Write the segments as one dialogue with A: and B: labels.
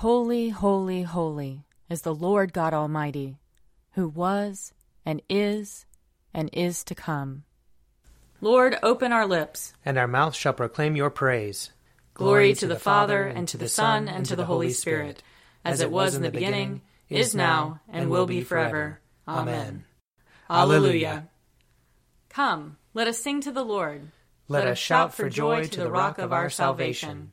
A: Holy, holy, holy is the Lord God Almighty, who was, and is, and is to come. Lord, open our lips,
B: and our mouth shall proclaim your praise.
A: Glory to the Father, and to the Son, and to the Holy Spirit, as it was in the beginning, is now, and will be forever. Amen. Alleluia. Come, let us sing to the Lord.
B: Let us shout for joy to the rock of our salvation.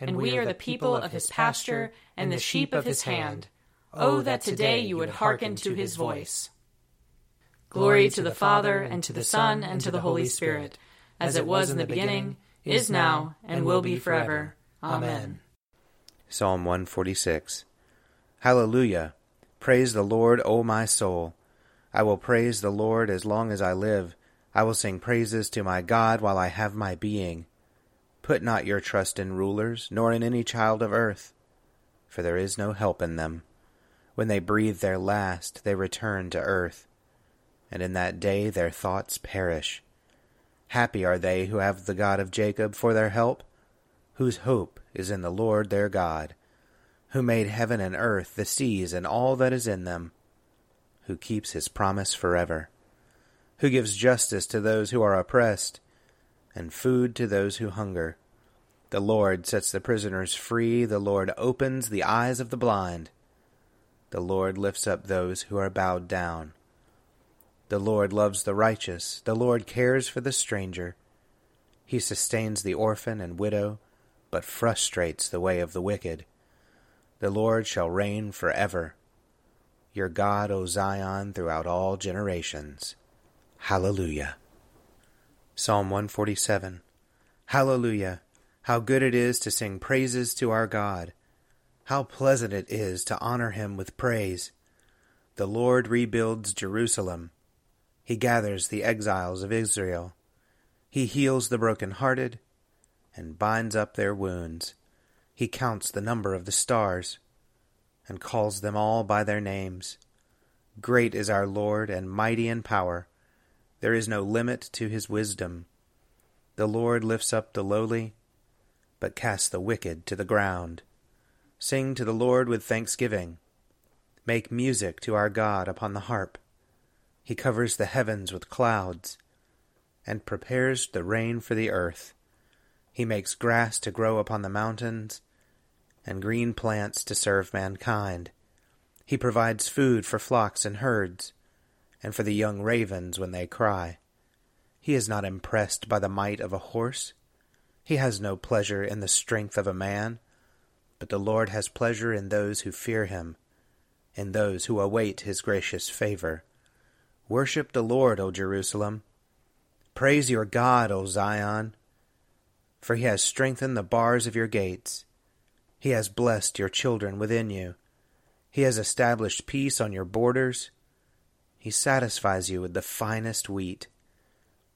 B: and we are the people of his pasture and the sheep of his hand. Oh, oh, that today you would hearken to his voice.
A: Glory to the Father, and to the Son, and to the Holy Spirit, as it was in the beginning, is now, and will be forever. Amen.
C: Psalm 146 Hallelujah! Praise the Lord, O my soul. I will praise the Lord as long as I live. I will sing praises to my God while I have my being. Put not your trust in rulers, nor in any child of earth, for there is no help in them. When they breathe their last, they return to earth, and in that day their thoughts perish. Happy are they who have the God of Jacob for their help, whose hope is in the Lord their God, who made heaven and earth, the seas, and all that is in them, who keeps his promise forever, who gives justice to those who are oppressed, and food to those who hunger. The Lord sets the prisoners free, the Lord opens the eyes of the blind. The Lord lifts up those who are bowed down. The Lord loves the righteous, the Lord cares for the stranger. He sustains the orphan and widow, but frustrates the way of the wicked. The Lord shall reign forever. Your God, O Zion, throughout all generations. Hallelujah. Psalm 147 Hallelujah! How good it is to sing praises to our God! How pleasant it is to honor him with praise! The Lord rebuilds Jerusalem. He gathers the exiles of Israel. He heals the broken-hearted and binds up their wounds. He counts the number of the stars and calls them all by their names. Great is our Lord and mighty in power. There is no limit to his wisdom. The Lord lifts up the lowly, but casts the wicked to the ground. Sing to the Lord with thanksgiving. Make music to our God upon the harp. He covers the heavens with clouds, and prepares the rain for the earth. He makes grass to grow upon the mountains, and green plants to serve mankind. He provides food for flocks and herds and for the young ravens when they cry. He is not impressed by the might of a horse. He has no pleasure in the strength of a man, but the Lord has pleasure in those who fear him, in those who await his gracious favor. Worship the Lord, O Jerusalem. Praise your God, O Zion, for he has strengthened the bars of your gates. He has blessed your children within you. He has established peace on your borders. He satisfies you with the finest wheat.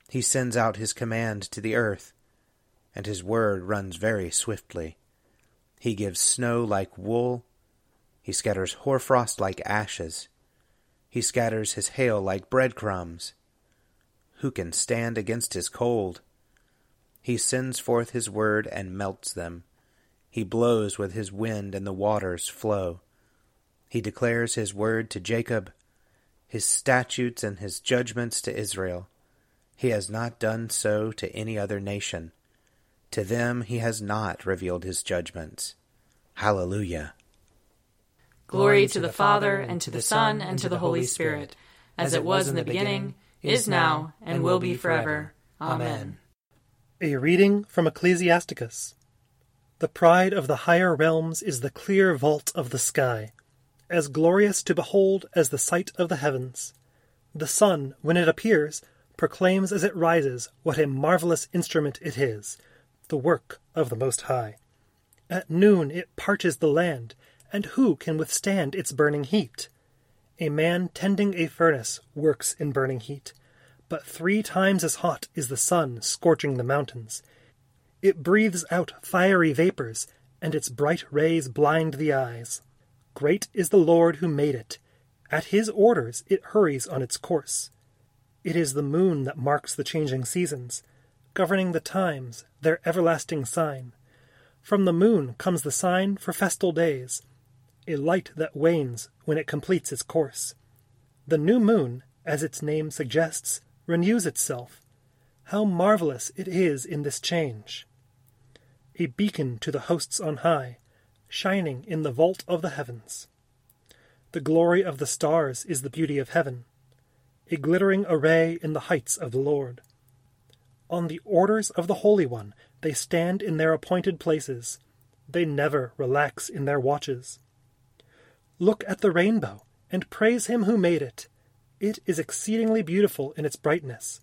C: He sends out his command to the earth, and his word runs very swiftly. He gives snow like wool. He scatters hoarfrost like ashes. He scatters his hail like breadcrumbs. Who can stand against his cold? He sends forth his word and melts them. He blows with his wind, and the waters flow. He declares his word to Jacob his statutes and his judgments to Israel. He has not done so to any other nation. To them he has not revealed his judgments. Hallelujah.
A: Glory to the Father, and to the Son, and to the Holy Spirit, as it was in the beginning, is now, and will be forever. Amen.
D: A reading from Ecclesiasticus. The pride of the higher realms is the clear vault of the sky as glorious to behold as the sight of the heavens. The sun, when it appears, proclaims as it rises what a marvelous instrument it is, the work of the Most High. At noon it parches the land, and who can withstand its burning heat? A man tending a furnace works in burning heat, but three times as hot is the sun scorching the mountains. It breathes out fiery vapors, and its bright rays blind the eyes. Great is the Lord who made it. At his orders it hurries on its course. It is the moon that marks the changing seasons, governing the times, their everlasting sign. From the moon comes the sign for festal days, a light that wanes when it completes its course. The new moon, as its name suggests, renews itself. How marvelous it is in this change! A beacon to the hosts on high, shining in the vault of the heavens. The glory of the stars is the beauty of heaven, a glittering array in the heights of the Lord. On the orders of the Holy One they stand in their appointed places. They never relax in their watches. Look at the rainbow, and praise him who made it. It is exceedingly beautiful in its brightness.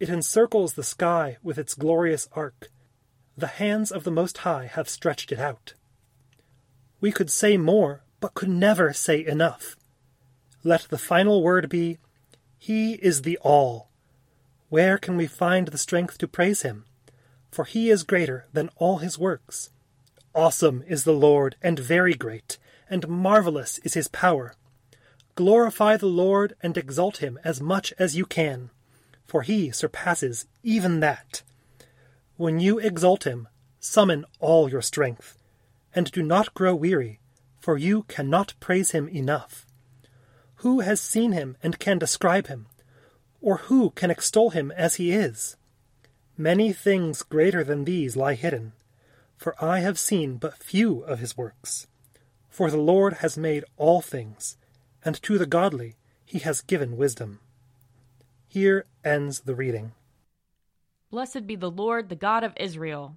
D: It encircles the sky with its glorious arc. The hands of the Most High have stretched it out. We could say more, but could never say enough. Let the final word be, He is the All. Where can we find the strength to praise Him? For He is greater than all His works. Awesome is the Lord, and very great and marvelous is his power. Glorify the Lord and exalt him as much as you can, for he surpasses even that. When you exalt him, summon all your strength, and do not grow weary, for you cannot praise him enough. Who has seen him and can describe him? Or who can extol him as he is? Many things greater than these lie hidden, for I have seen but few of his works. For the Lord has made all things, and to the godly he has given wisdom. Here ends the reading.
A: Blessed be the Lord, the God of Israel.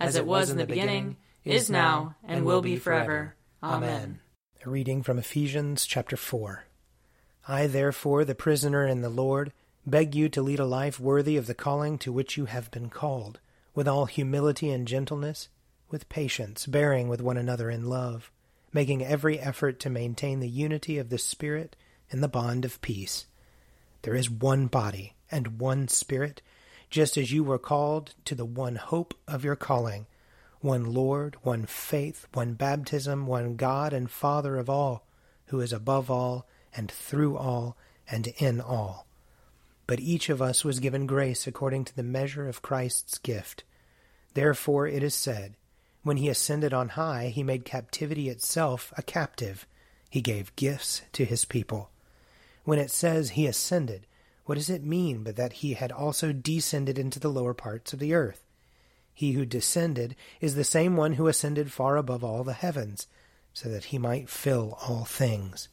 E: as it was in the beginning, is now, and will be forever. Amen.
C: A reading from Ephesians chapter 4. I, therefore, the prisoner in the Lord, beg you to lead a life worthy of the calling to which you have been called, with all humility and gentleness with patience, bearing with one another in love, making every effort to maintain the unity of the Spirit in the bond of peace. There is one body and one Spirit, just as you were called to the one hope of your calling, one Lord, one faith, one baptism, one God and Father of all, who is above all, and through all, and in all. But each of us was given grace according to the measure of Christ's gift. Therefore it is said, when he ascended on high, he made captivity itself a captive. He gave gifts to his people. When it says he ascended, what does it mean but that he had also descended into the lower parts of the earth? He who descended is the same one who ascended far above all the heavens, so that he might fill all things.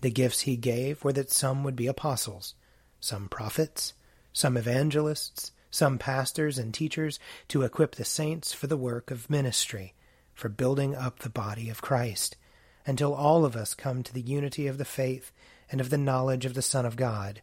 C: The gifts he gave were that some would be apostles, some prophets, some evangelists, some pastors and teachers to equip the saints for the work of ministry, for building up the body of Christ, until all of us come to the unity of the faith and of the knowledge of the Son of God,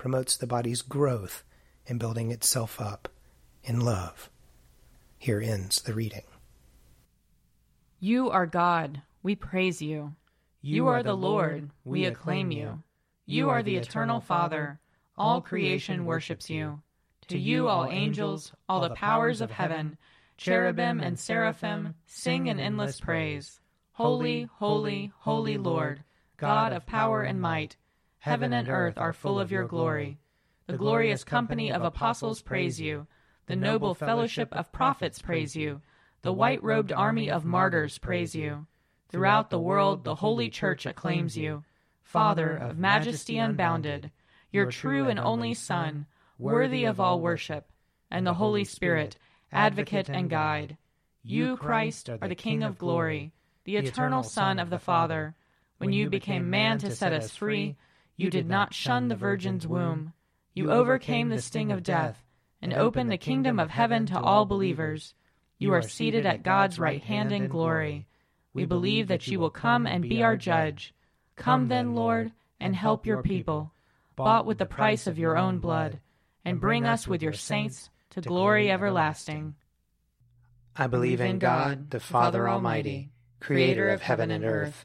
C: promotes the body's growth in building itself up in love. Here ends the reading.
A: You are God, we praise you. You are the Lord, we acclaim you. You are the eternal Father, all creation worships you. To you, all angels, all the powers of heaven, cherubim and seraphim, sing an endless praise. Holy, holy, holy Lord, God of power and might, heaven and earth are full of your glory. The glorious company of apostles praise you. The noble fellowship of prophets praise you. The white robed army of martyrs praise you. Throughout the world, the holy church acclaims you. Father of majesty unbounded, your true and only Son, worthy of all worship, and the Holy Spirit, advocate and guide. You, Christ, are the King of glory, the eternal Son of the Father. When you became man to set us free, you did not shun the Virgin's womb. You overcame the sting of death and opened the kingdom of heaven to all believers. You are seated at God's right hand in glory. We believe that you will come and be our judge. Come then, Lord, and help your people, bought with the price of your own blood, and bring us with your saints to glory everlasting.
C: I believe in God, the Father Almighty, creator of heaven and earth.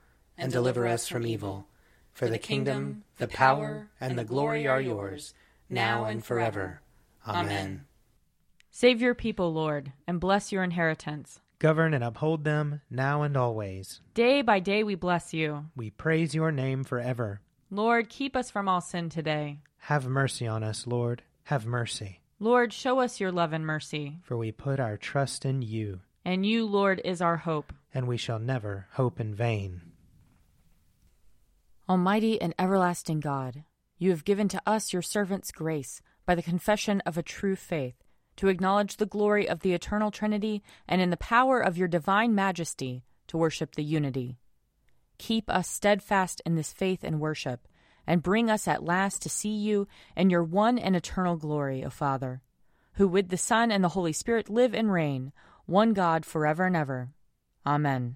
C: and deliver us from evil. For the kingdom, the power, and the glory are yours, now and forever. Amen.
A: Save your people, Lord, and bless your inheritance.
C: Govern and uphold them now and always.
A: Day by day we bless you.
C: We praise your name forever.
A: Lord, keep us from all sin today.
C: Have mercy on us, Lord. Have mercy.
A: Lord, show us your love and mercy.
C: For we put our trust in you.
A: And you, Lord, is our hope.
C: And we shall never hope in vain.
A: Almighty and everlasting God, you have given to us your servants grace by the confession of a true faith to acknowledge the glory of the eternal Trinity and in the power of your divine majesty to worship the unity. Keep us steadfast in this faith and worship, and bring us at last to see you in your one and eternal glory, O Father, who with the Son and the Holy Spirit live and reign, one God forever and ever. Amen.